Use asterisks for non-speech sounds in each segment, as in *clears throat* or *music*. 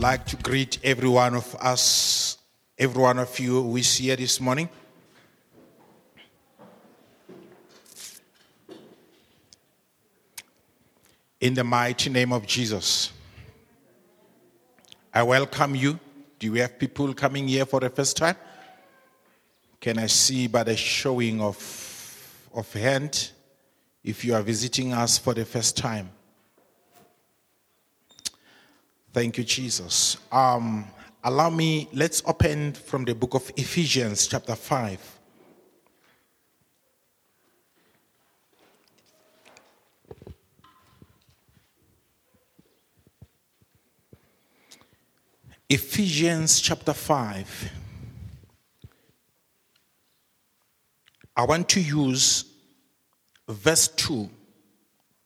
like to greet every one of us, every one of you who is here this morning. In the mighty name of Jesus, I welcome you. Do we have people coming here for the first time? Can I see by the showing of, of hand if you are visiting us for the first time? Thank you, Jesus. Um, allow me, let's open from the book of Ephesians, chapter 5. Ephesians chapter 5. I want to use verse 2,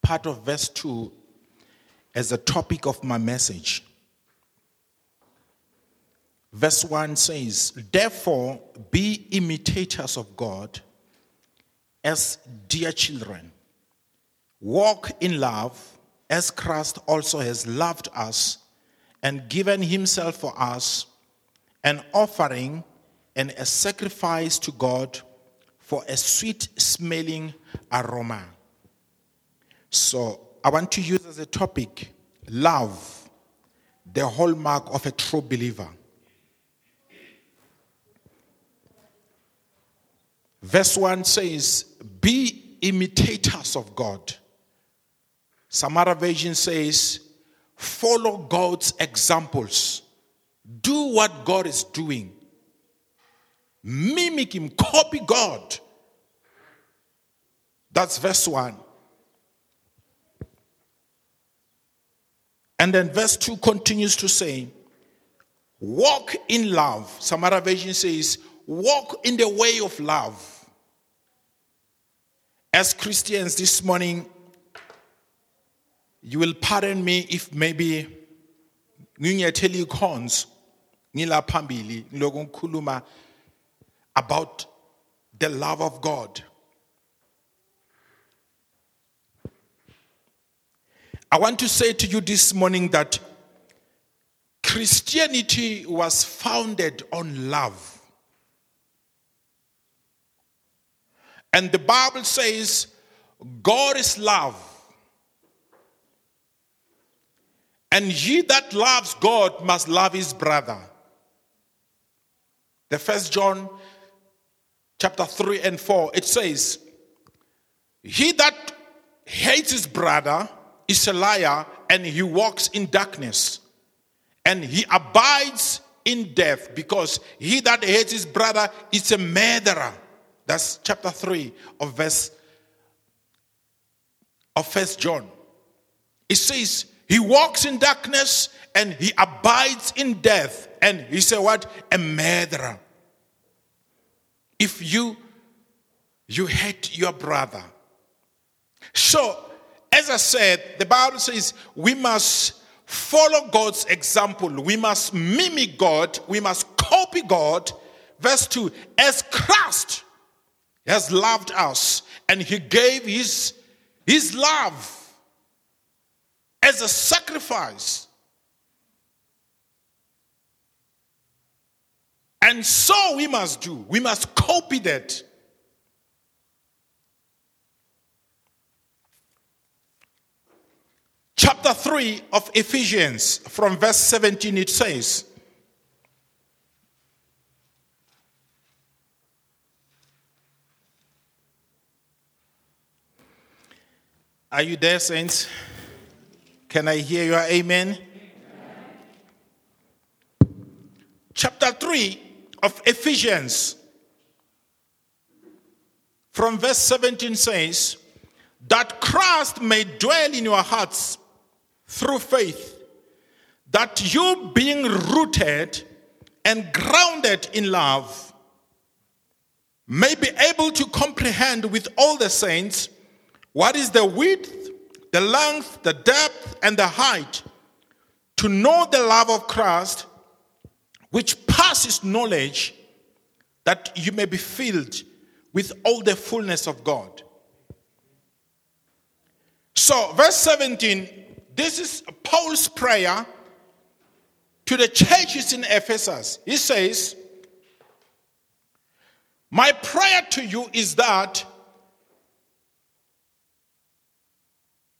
part of verse 2, as the topic of my message. Verse 1 says, Therefore, be imitators of God as dear children. Walk in love as Christ also has loved us and given himself for us, an offering and a sacrifice to God for a sweet smelling aroma. So I want to use as a topic love, the hallmark of a true believer. Verse 1 says, Be imitators of God. Some other version says, Follow God's examples. Do what God is doing. Mimic Him, copy God. That's verse 1. And then verse 2 continues to say, Walk in love. Some other version says, Walk in the way of love. As Christians this morning, you will pardon me if maybe nginyathela ikhonzo ngila phambili ngiloko ngikhuluma about the love of God. I want to say to you this morning that Christianity was founded on love. And the Bible says, God is love. And he that loves God must love his brother. The first John chapter 3 and 4, it says, He that hates his brother is a liar, and he walks in darkness, and he abides in death, because he that hates his brother is a murderer. That's chapter 3 of verse of first John. It says, He walks in darkness and he abides in death. And he said, What? A murderer. If you you hate your brother. So, as I said, the Bible says we must follow God's example. We must mimic God. We must copy God. Verse 2 As Christ has loved us and he gave his, his love as a sacrifice. And so we must do. We must copy that. Chapter 3 of Ephesians, from verse 17, it says, Are you there, saints? Can I hear your amen? amen? Chapter 3 of Ephesians, from verse 17 says, That Christ may dwell in your hearts through faith, that you being rooted and grounded in love may be able to comprehend with all the saints what is the width, the length, the depth, and the height? To know the love of Christ, which passes knowledge, that you may be filled with all the fullness of God. So, verse 17, this is Paul's prayer to the churches in Ephesus. He says, My prayer to you is that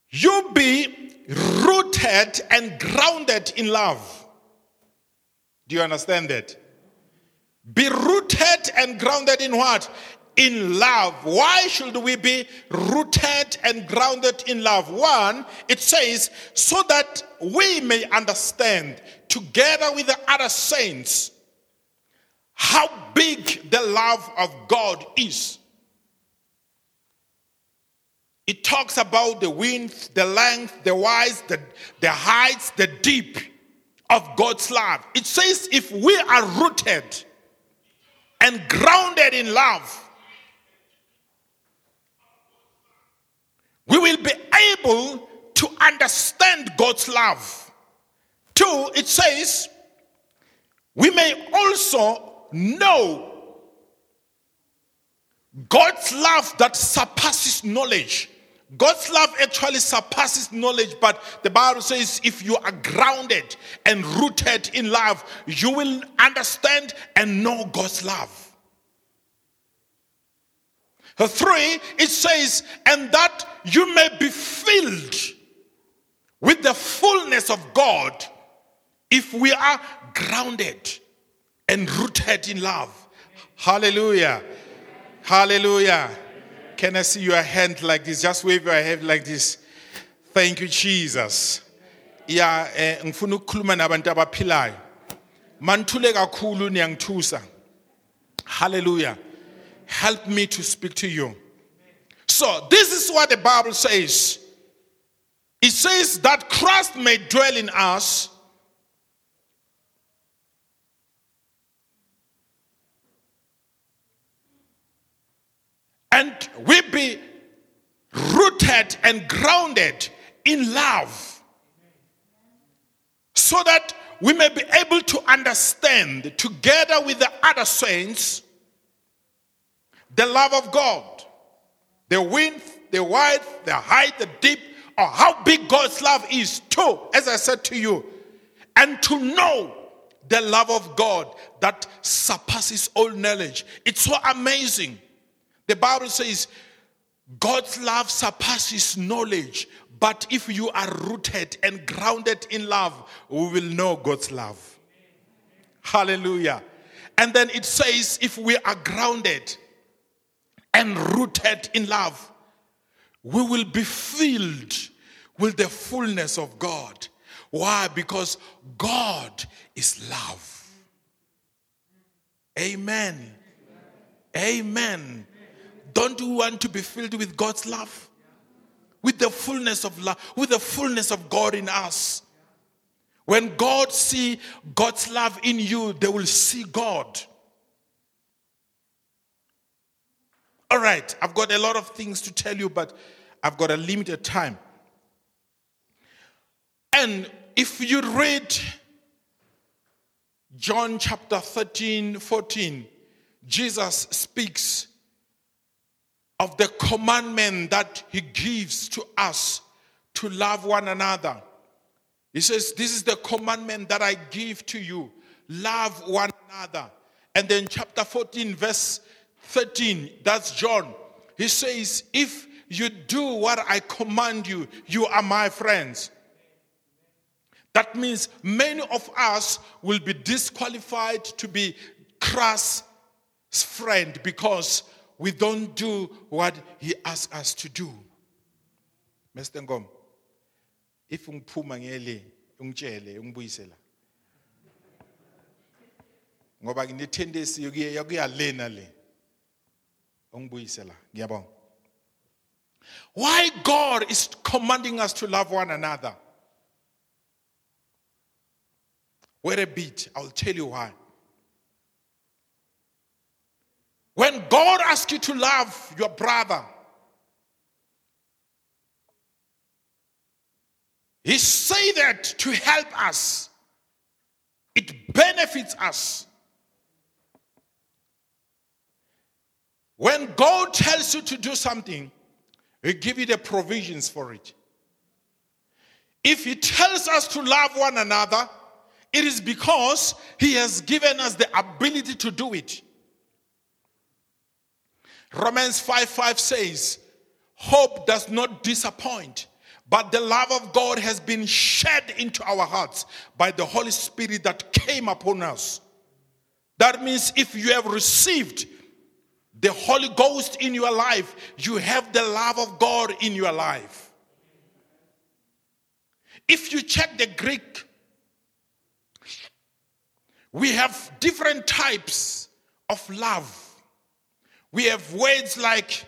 you be rooted and grounded in love. Do you understand that? Be rooted and grounded in what? In love. Why should we be rooted and grounded in love? One, it says, so that we may understand together with the other saints how big the love of God is. It talks about the width, the length, the width, the, the heights, the deep of God's love. It says if we are rooted and grounded in love, we will be able to understand God's love. Two, it says, we may also know God's love that surpasses knowledge. God's love actually surpasses knowledge, but the Bible says if you are grounded and rooted in love, you will understand and know God's love. Three, it says, and that you may be filled with the fullness of God if we are grounded and rooted in love. Hallelujah. Hallelujah. Can I see your hand like this? Just wave your hand like this. Thank you, Jesus. Ya eh ngifuna ukukhuluma nabantu abaphilayo. Manthule kakhulu niyangithusa. Hallelujah. Help me to speak to you. So, this is what the Bible says. It says that Christ may dwell in us. And we be rooted and grounded in love. So that we may be able to understand together with the other saints the love of God, the width, the width, the height, the deep, or how big God's love is, too, as I said to you, and to know the love of God that surpasses all knowledge. It's so amazing. The Bible says God's love surpasses knowledge, but if you are rooted and grounded in love, we will know God's love. Hallelujah. And then it says, if we are grounded and rooted in love, we will be filled with the fullness of God. Why? Because God is love. Amen. Amen. Don't you want to be filled with God's love? With the fullness of love, with the fullness of God in us. When God see God's love in you, they will see God. All right, I've got a lot of things to tell you, but I've got a limited time. And if you read John chapter 13, 14, Jesus speaks of the commandment that he gives to us to love one another. He says, This is the commandment that I give to you love one another. And then, chapter 14, verse 13, that's John. He says, If you do what I command you, you are my friends. That means many of us will be disqualified to be Christ's friend because we don't do what he asks us to do. Mr. Ngom, if ungiphuma ngele ungitshele ungibuyisela. Ngoba nginethendency yokuyalena le. Why God is commanding us to love one another? Wait a bit, I'll tell you why. When God asks you to love your brother, He say that to help us. It benefits us. When God tells you to do something, He give you the provisions for it. If He tells us to love one another, it is because He has given us the ability to do it. Romans 5 5 says, Hope does not disappoint, but the love of God has been shed into our hearts by the Holy Spirit that came upon us. That means if you have received the Holy Ghost in your life, you have the love of God in your life. If you check the Greek, we have different types of love. We have words like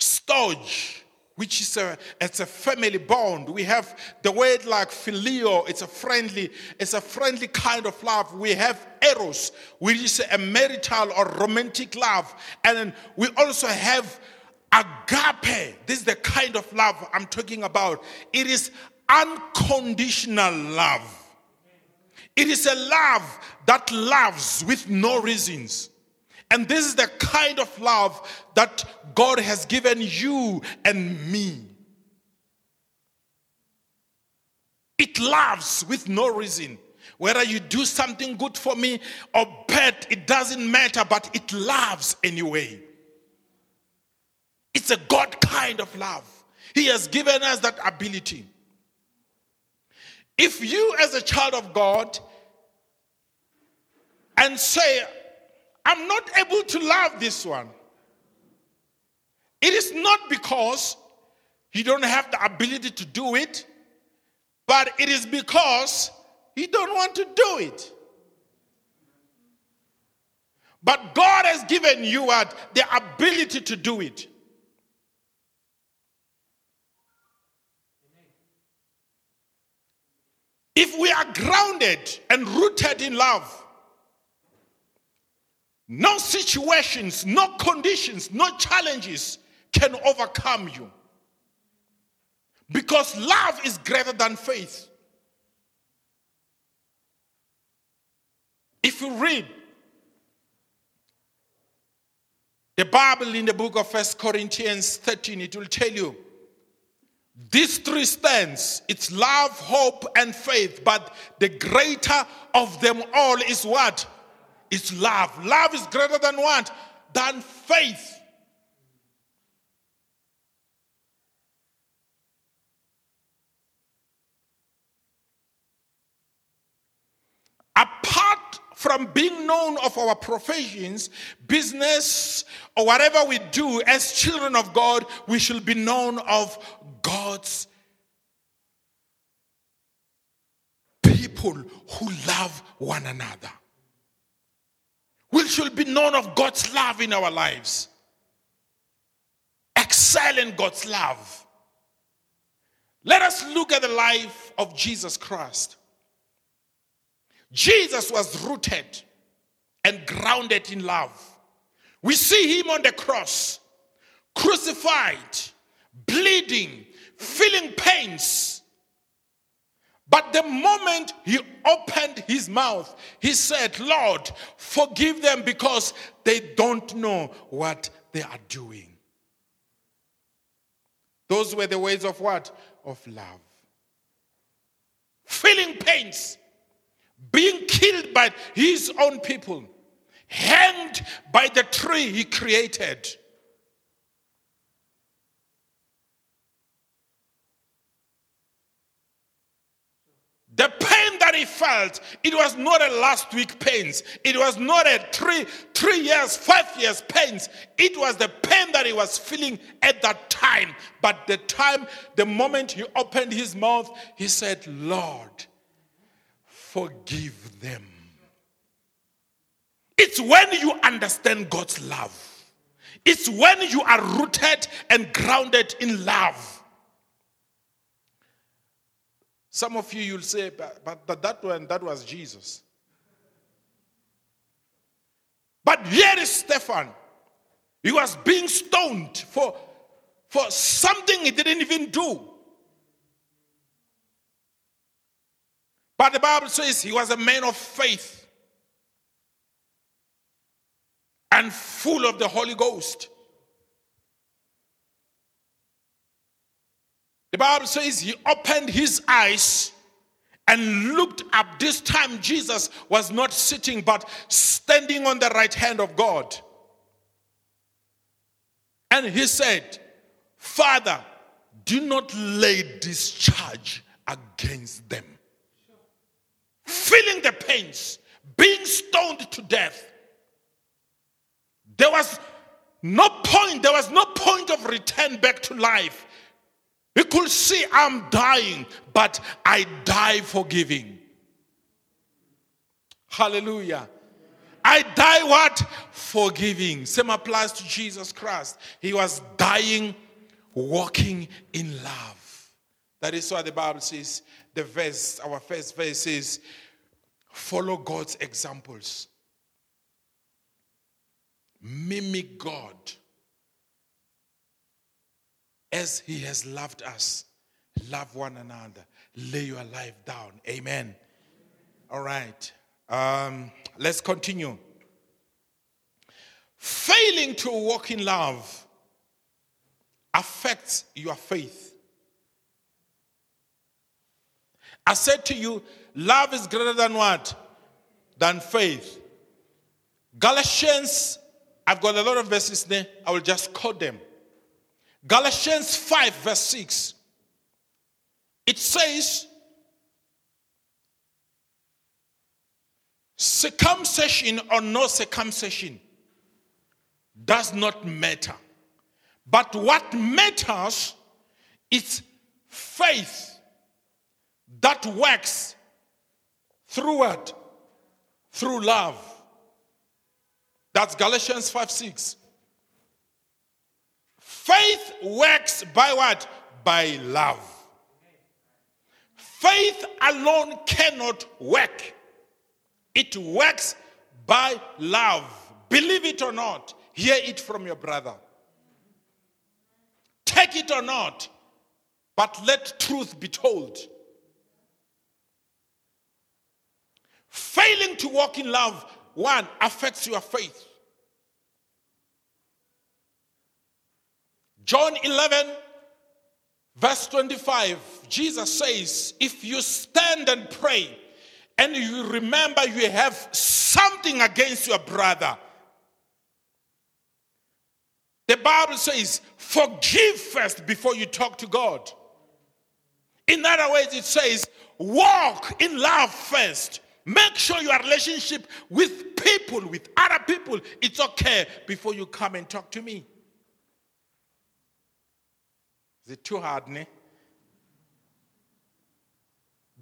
storge, which is a it's a family bond. We have the word like phileo, it's a friendly, it's a friendly kind of love. We have eros, which is a marital or romantic love. And we also have agape. This is the kind of love I'm talking about. It is unconditional love. It is a love that loves with no reasons. And this is the kind of love that God has given you and me. It loves with no reason. Whether you do something good for me or bad, it doesn't matter, but it loves anyway. It's a God kind of love. He has given us that ability. If you, as a child of God, and say, I'm not able to love this one. It is not because you don't have the ability to do it, but it is because you don't want to do it. But God has given you? The ability to do it. If we are grounded and rooted in love, no situations, no conditions, no challenges can overcome you. Because love is greater than faith. If you read the Bible in the book of First Corinthians 13, it will tell you these three stands it's love, hope, and faith. But the greater of them all is what? It's love. Love is greater than what? Than faith. Apart from being known of our professions, business, or whatever we do as children of God, we should be known of God's people who love one another. We should be known of God's love in our lives. Excel in God's love. Let us look at the life of Jesus Christ. Jesus was rooted and grounded in love. We see him on the cross, crucified, bleeding, feeling pains but the moment he opened his mouth, he said, Lord, forgive them because they don't know what they are doing. Those were the ways of what? Of love. Feeling pains, being killed by his own people, hanged by the tree he created. The pain that he felt, it was not a last week pains. It was not a three, three years, five years pains. It was the pain that he was feeling at that time. But the time, the moment he opened his mouth, he said, Lord, forgive them. It's when you understand God's love. It's when you are rooted and grounded in love some of you, you'll say, but, but, that one, that was Jesus. But here is Stephen. He was being stoned for, for something he didn't even do. But the Bible says he was a man of faith and full of the Holy Ghost. The Bible says he opened his eyes and looked up. This time, Jesus was not sitting, but standing on the right hand of God. And he said, Father, do not lay this charge against them. Feeling the pains, being stoned to death. There was no point, there was no point of return back to life. He could see I'm dying, but I die forgiving. Hallelujah. I die what? Forgiving. Same applies to Jesus Christ. He was dying, walking in love. That is why the Bible says, the verse, our first verse says, follow God's examples. Mimic God as He has loved us. Love one another. Lay your life down. Amen. All right. Um, let's continue. Failing to walk in love affects your faith. I said to you, love is greater than what? Than faith. Galatians, I've got a lot of verses there. I will just quote them. Galatians 5, verse 6. It says, Circumcision or no circumcision does not matter. But what matters is faith that works through what? Through love. That's Galatians 5 6. Faith works by what? By love. Faith alone cannot work. It works by love. Believe it or not, hear it from your brother. Take it or not, but let truth be told. Failing to walk in love, one, affects your faith. John 11, verse 25, Jesus says, If you stand and pray, and you remember you have something against your brother, the Bible says, forgive first before you talk to God. In other words, it says, walk in love first. Make sure your relationship with people, with other people, it's okay before you come and talk to me. Is it too hard, ne?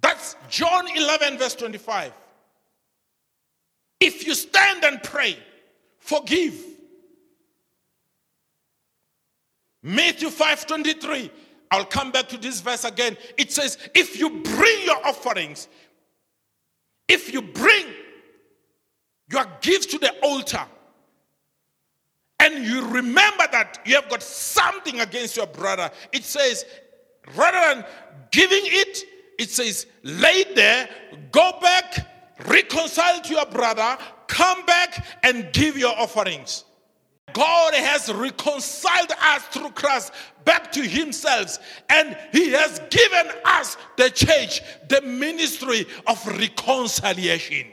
That's John 11, verse 25. If you stand and pray, forgive. Matthew 5 23. I'll come back to this verse again. It says, If you bring your offerings, if you bring your gifts to the altar, remember that you have got something against your brother, it says, rather than giving it, it says, lay there, go back, reconcile to your brother, come back and give your offerings. God has reconciled us through Christ back to Himself, and He has given us the church, the ministry of reconciliation.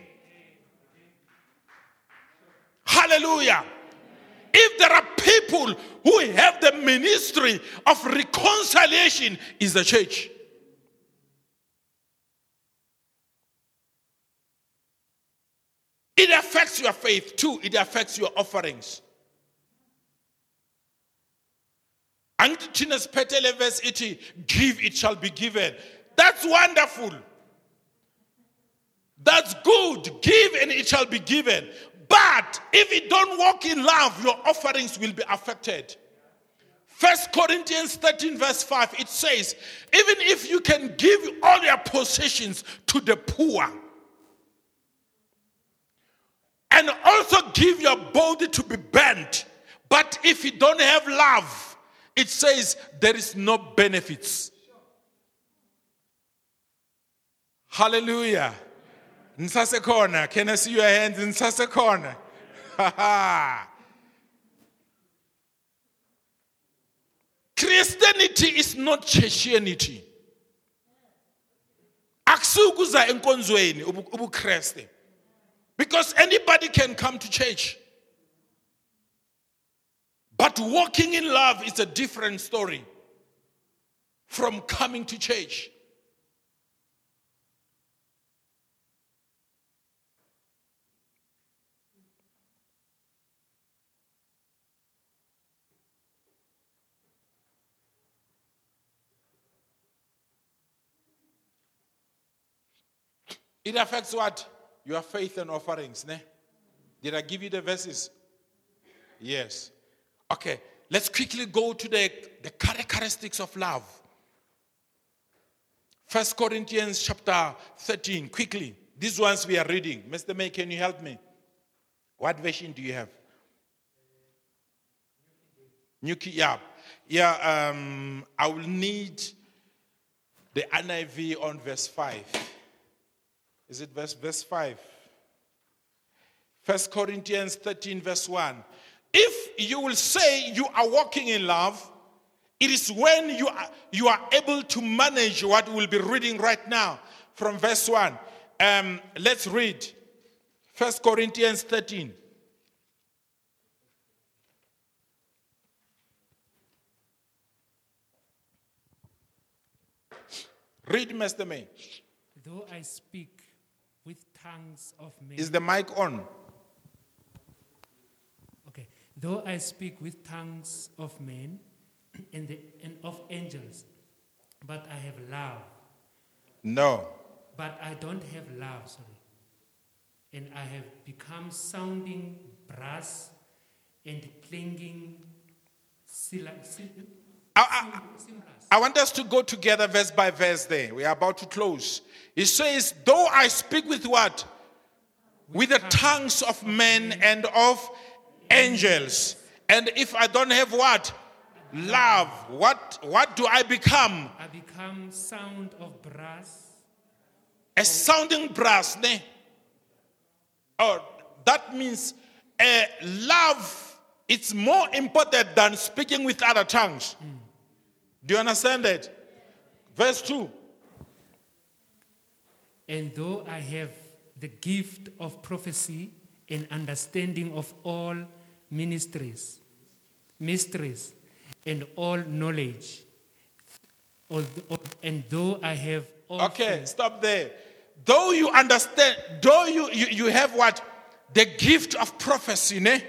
Hallelujah. If there are people who have the ministry of reconciliation, is the church. It affects your faith too, it affects your offerings. Angtinas petele verse 80, give it shall be given. That's wonderful. That's good. Give and it shall be given. But if you don't walk in love, your offerings will be affected. First Corinthians 13, verse 5, it says, even if you can give all your possessions to the poor, and also give your body to be bent. But if you don't have love, it says there is no benefits. Hallelujah. Nsasekhona. Can I see your hands? Nsasekhona. *laughs* Christianity is not Christianity. akusukuza enkonzweni ubu- ubukreste because anybody can come to church but walking in love is a different story from coming to church It affects what? Your faith and offerings. Ne? Did I give you the verses? Yes. Okay, let's quickly go to the, the characteristics of love. First Corinthians chapter 13, quickly. These ones we are reading. Mr. May, can you help me? What version do you have? New Ki- yeah. Yeah, um, I will need the NIV on verse 5. Is it verse, verse 5? First Corinthians 13, verse 1. If you will say you are walking in love, it is when you are, you are able to manage what we'll be reading right now from verse 1. Um, let's read First Corinthians 13. Read, Mr. May. Though I speak tongues of men, Is the mic on? okay. Though I speak with tongues of men *clears throat* and, the, and of angels, but I have love, No. but I don't have love, sorry. And I have become sounding brass and clanging I, I. I want us to go together verse by verse there. We are about to close. It says, Though I speak with what? With the tongues of men and of angels. And if I don't have what? Love. What, what do I become? I become sound of brass A sounding brass. Ne? Oh, that means uh, love it's more important than speaking with other tongues. Do you understand that? Verse 2. And though I have the gift of prophecy and understanding of all ministries, mysteries, and all knowledge, and though I have all Okay, stop there. Though you understand, though you, you, you have what? The gift of prophecy, ne?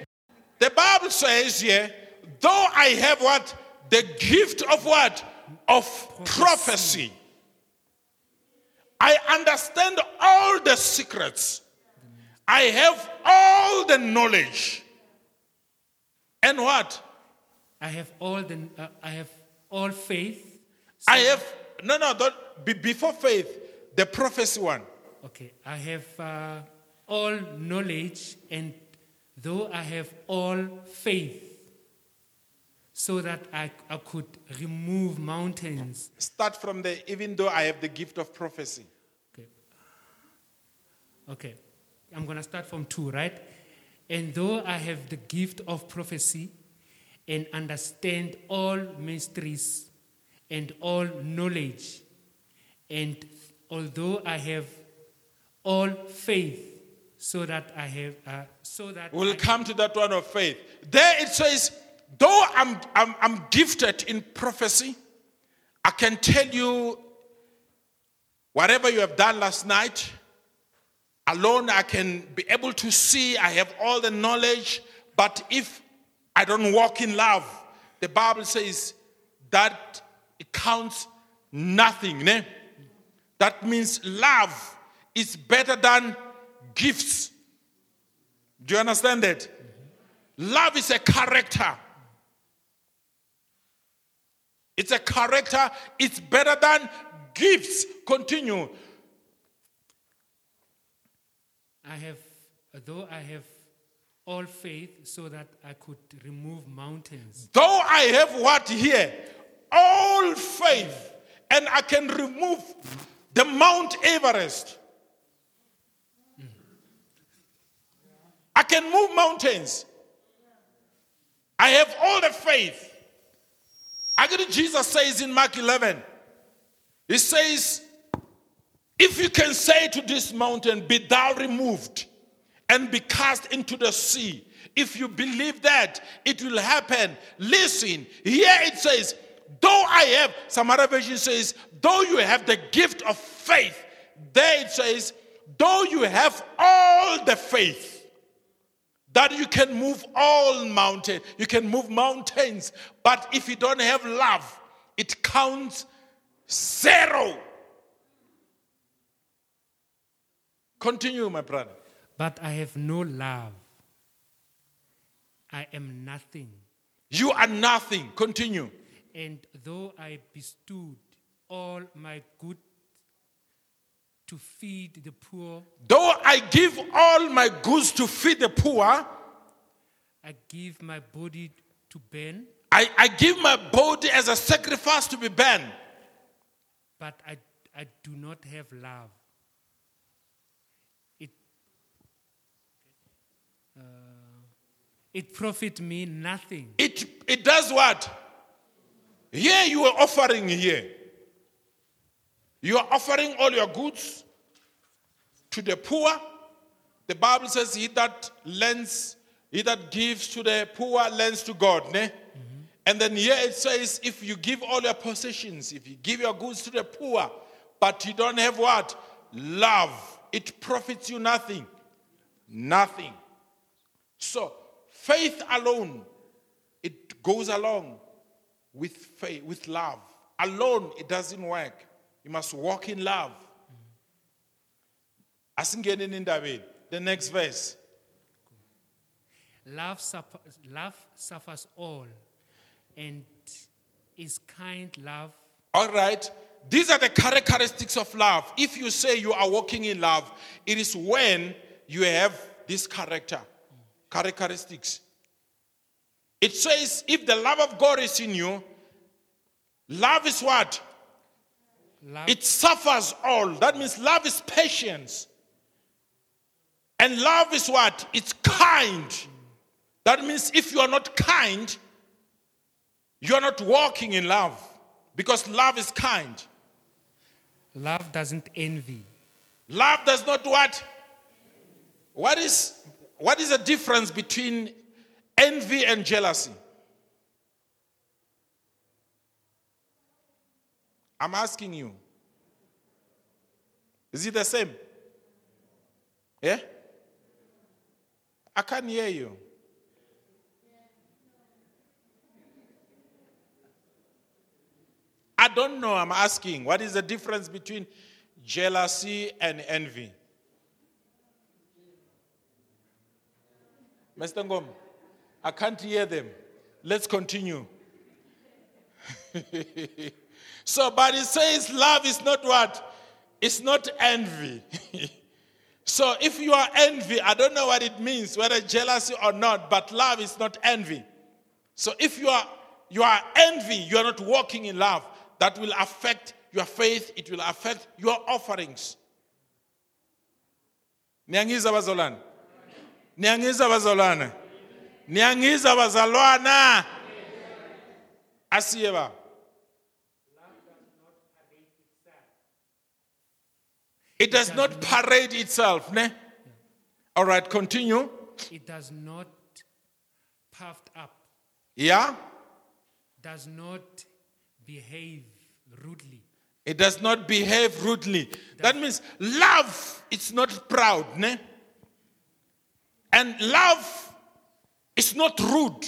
The Bible says here, though I have what? The gift of what? Of prophecy. I understand all the secrets. I have all the knowledge. And what? I have all the uh, I have all faith. I have, no, no, don't, be, before faith, the prophecy one. Okay, I have uh, all knowledge, and though I have all faith, so that I, I could remove mountains. Start from there, even though I have the gift of prophecy. Okay. Okay, I'm going to start from two, right? And though I have the gift of prophecy and understand all mysteries and all knowledge, and although I have all faith, so that I have, uh, so that We'll I- come to that one of faith. There it says, though I'm, I'm, I'm gifted in prophecy, I can tell you whatever you have done last night, alone I can be able to see, I have all the knowledge, but if I don't walk in love, the Bible says that it counts nothing. Ne? That means love is better than gifts. Do you understand that? Love is a character. It's a character. It's better than gifts. Continue. I have, though I have all faith, so that I could remove mountains. Though I have what here? All faith, and I can remove the Mount Everest. I can move mountains. I have all the faith. Actually, Jesus says in Mark 11, He says, If you can say to this mountain, Be thou removed and be cast into the sea, if you believe that, it will happen. Listen, here it says, Though I have, some other version says, Though you have the gift of faith, there it says, Though you have all the faith, that you can move all mountain, you can move mountains, but if you don't have love, it counts zero. Continue, my brother. But I have no love. I am nothing. You are nothing. Continue. And though I bestowed all my good to feed the poor, Though I give all my goods to feed the poor, I give my body to burn, I, I give my body as a sacrifice to be burned. but I, I do not have love. It, uh, it profit me nothing. It, it does what? Here you are offering here. You are offering all your goods to the poor. The Bible says, He that lends, he that gives to the poor lends to God. Ne? Mm-hmm. And then here it says, if you give all your possessions, if you give your goods to the poor, but you don't have what? Love. It profits you nothing. Nothing. So, faith alone, it goes along with faith, with love. Alone, it doesn't work. You must walk in love. Asingeneni indabeni. The next verse. Love, suffer, love suffers all and is kind love All right. These are the characteristics of love. If you say you are walking in love, it is when you have this character, characteristics. It says, if the love of God is in you, love is what? Love It suffers all. That means love is patience. And love is what? It's kind. That means if you are not kind, you are not walking in love. Because love is kind. love doesn't envy Love does not what? What is what is the difference between envy and jealousy? I'm asking you. Is it the same? Yeah? I can't hear you. I don't know. I'm asking. What is the difference between jealousy and envy? Mr. Ngom, I can't hear them. Let's continue. *laughs* so, but it says love is not what? It's not envy. *laughs* so, if you are envy, I don't know what it means, whether jealousy or not, but love is not envy. So, if you are you are envy, you are not walking in love. That will affect your faith, it will affect your offerings. Niyangiza bazalwane? Niyangiza bazalwane? Niyangiza bazalwana? Asiye ba. It does not parade itself, ne? All right, continue. it does not puffed up Yeah? does not behave rudely It does not behave rudely. That means love, it's not proud, ne? And love is not rude.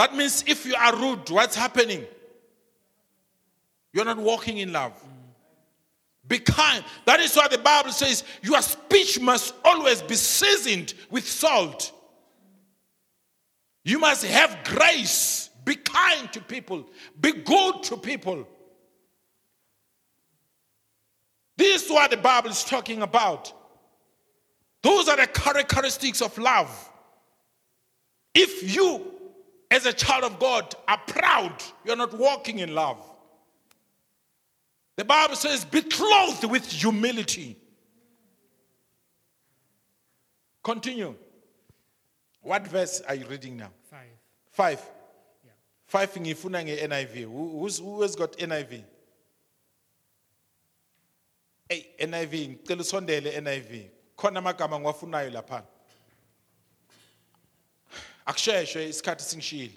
That means if you are rude, what's happening? You're not walking in love. Be kind. That is why the Bible says your speech must always be seasoned with salt. You must have grace. Be kind to people. Be good to people. This is what the Bible is talking about. Those are the characteristics of love. If you, as a child of God, are proud, you're not walking in love. The Bible says, be clothed with humility. Continue. What verse are you reading now? five Five. yeah Five ngifuna nge-NIV. Who, who's, who has got NIV? Hey NIV ngicela usondele NIV khona amagama ngiwafunayo lapha Akusheshwe isikhathi singishile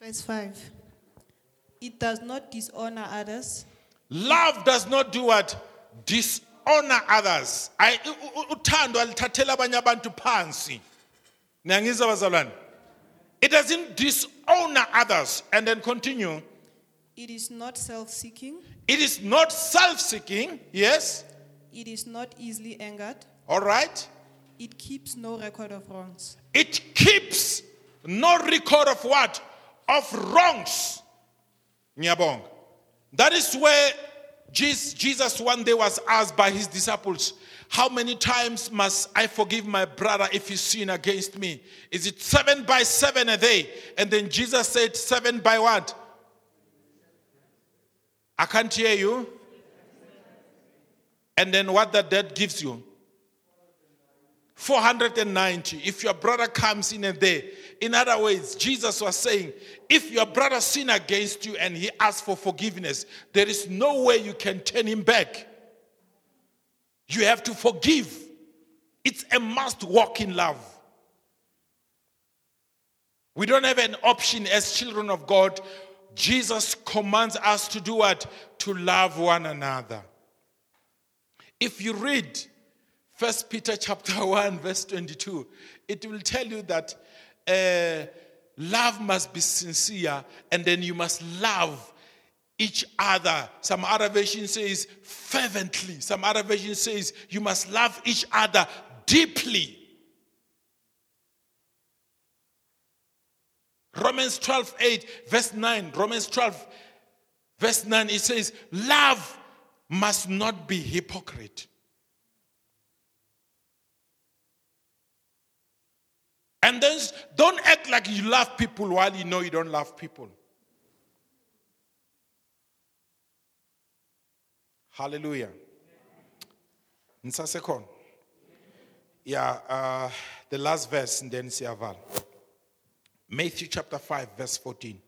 Verse 5. It does not dishonor others, Love does not do what? Dishonor others. U- uthando alithathela abanye abantu phansi. Niyangizwa bazalwane? It doesn't dishonor others and then continue. It is not self seeking, It is not self-seeking, yes? it is not easily angered, All right? it keeps no record of wrongs. It keeps no record of what? Of wrongs. Nyabong. That is where Jesus, Jesus one day was asked by his disciples, How many times must I forgive my brother if he sin against me? Is it seven by seven a day? And then Jesus said, Seven by what? I can't hear you. And then what the debt gives you? 490 if your brother comes in a day in other words jesus was saying if your brother sin against you and he asks for forgiveness there is no way you can turn him back you have to forgive it's a must walk in love we don't have an option as children of god jesus commands us to do what to love one another if you read First Peter chapter *laughs* 1, verse 22, it will tell you that uh, love must be sincere and then you must love each other. Some other version says fervently. Some other version says you must love each other deeply. Romans 12, 8, verse 9. Romans 12, verse 9, it says, Love must not be hypocrite. And then don't act like you love people while you know you don't love people. Hallelujah. Nsasekhona. Yeah, uh, the last verse and then siyavala. Matthew chapter 5 verse 14.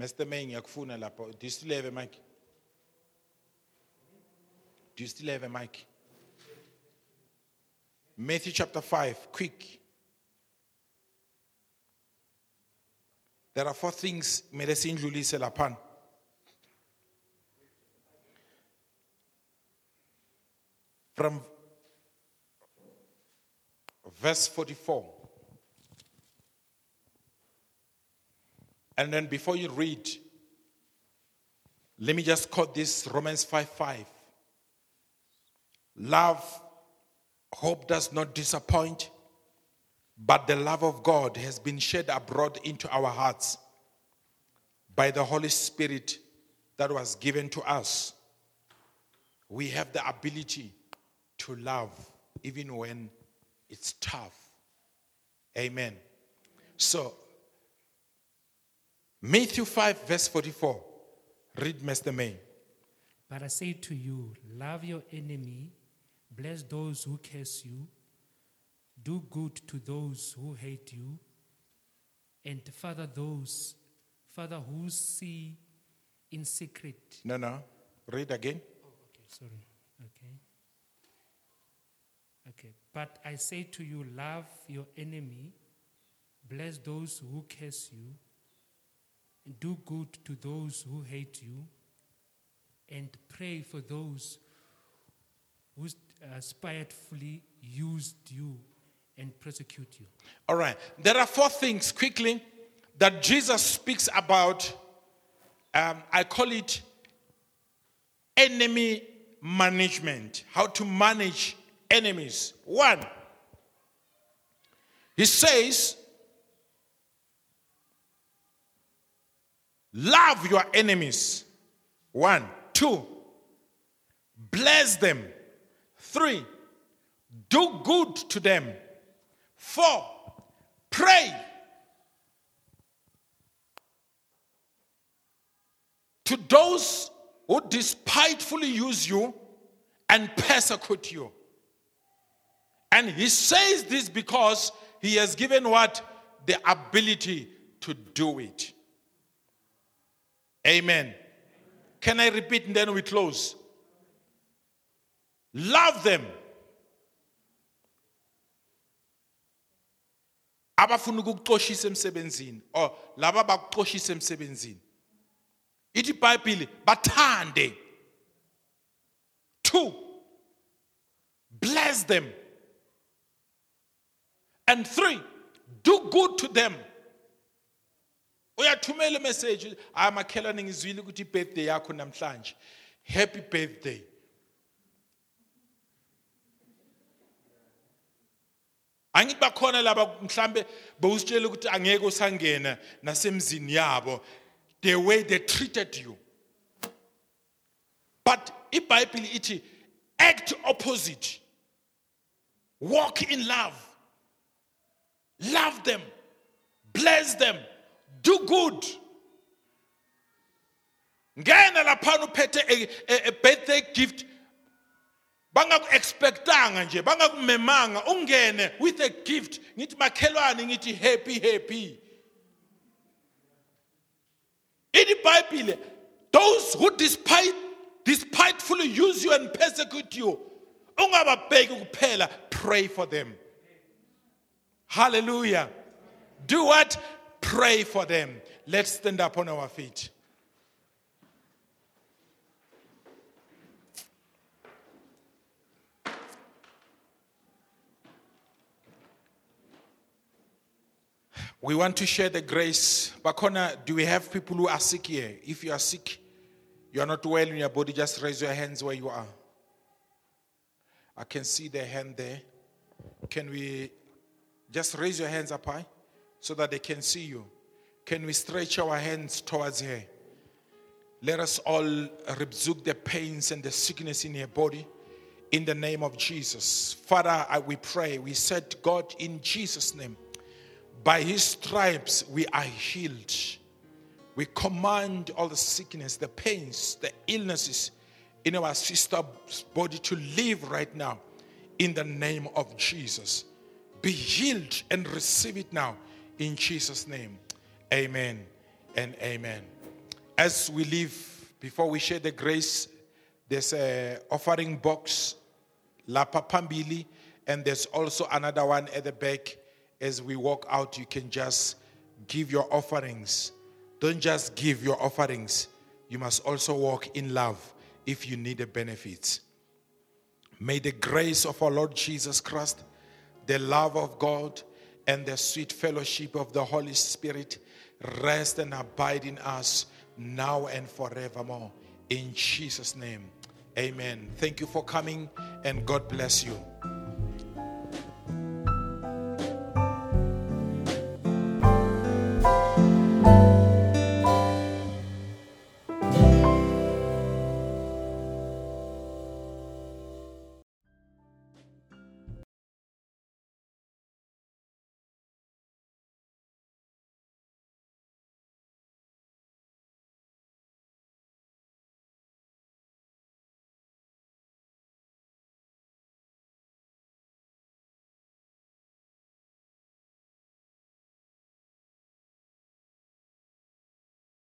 Mr. May ngiyakufuna lapho. Do you still have a mic? Do you still have a mic? Matthew chapter 5, quick. There are four things mele sindlulise laphana. From verse 44. And then before you read, let me just quote this Romans 5 5. Love, hope does not disappoint, but the love of God has been shed abroad into our hearts by the Holy Spirit that was given to us. We have the ability to love even when it's tough. Amen. So, Matthew 5, verse 44. Read, Mr. May. But I say to you, love your enemy, bless those who curse you, do good to those who hate you, and father those, father who see in secret. No, no. Read again. Okay, sorry. Okay. Okay. But I say to you, love your enemy, bless those who curse you, and do good to those who hate you, and pray for those who uh, spitefully used you and persecute you. All right. There are four things quickly that Jesus speaks about. Um, I call it enemy management, how to manage enemies. One, he says, love your enemies. One, two, bless them. Three, do good to them. Four, pray. To those who despitefully use you and persecute you. And he says this because he has given what? The ability to do it. Amen. Can I repeat and then we close? Love them. Abafuna ukukuxoshisa emsebenzini or laba bakuxoshisa emsebenzini. Ithi ibhayibhile bathande two bless them. And three do good to them. Uyathumela imessage hayi makhelwane ngizwile ukuthi ibirthday yakho namhlanje. Happy birthday angithi bakhona laba mhlambe bewusitshela ukuthi angeke usangena nasemzini yabo the way they treated you. But ibhayibhile ithi act opposite. Walk in love. Love them. Bless them. Do good. Ngena laphana uphethe a, a, a birthday gift bangaku-expectanga nje bangakumemanga. Ungene with a gift. Ngithi makhelwane ngithi happy happy. Ibhayibhile those who despite despitefully use you and persecute you ungababheki kuphela. Pray for them. Hallelujah. Do what? Pray for them. Let's stand up on our feet We want to share the grace. Bakona, do we have people who are sick here? If you are sick, you are not well in your body, just raise your hands where you are. I can see the hand there. Can we just raise your hands up high so that they can see you? Can we stretch our hands towards here? Let us all rebuke the pains and the sickness in your body in the name of Jesus. Father, I, we pray. We said, God, in Jesus' name, by his stripes we are healed. We command all the sickness, the pains, the illnesses in our sister's body to leave right now in the name of Jesus. Be healed and receive it now in Jesus' name. Amen and amen. As we leave, before we share the grace, there's a offering box, Lapa Pambili, and there's also another one at the back. As we walk out, you can just give your offerings. Don't just give your offerings. You must also walk in love if you need a benefit. May the grace of our Lord Jesus Christ, the love of God, and the sweet fellowship of the Holy Spirit rest and abide in us now and forevermore. In Jesus' name, amen. Thank you for coming, and God bless you.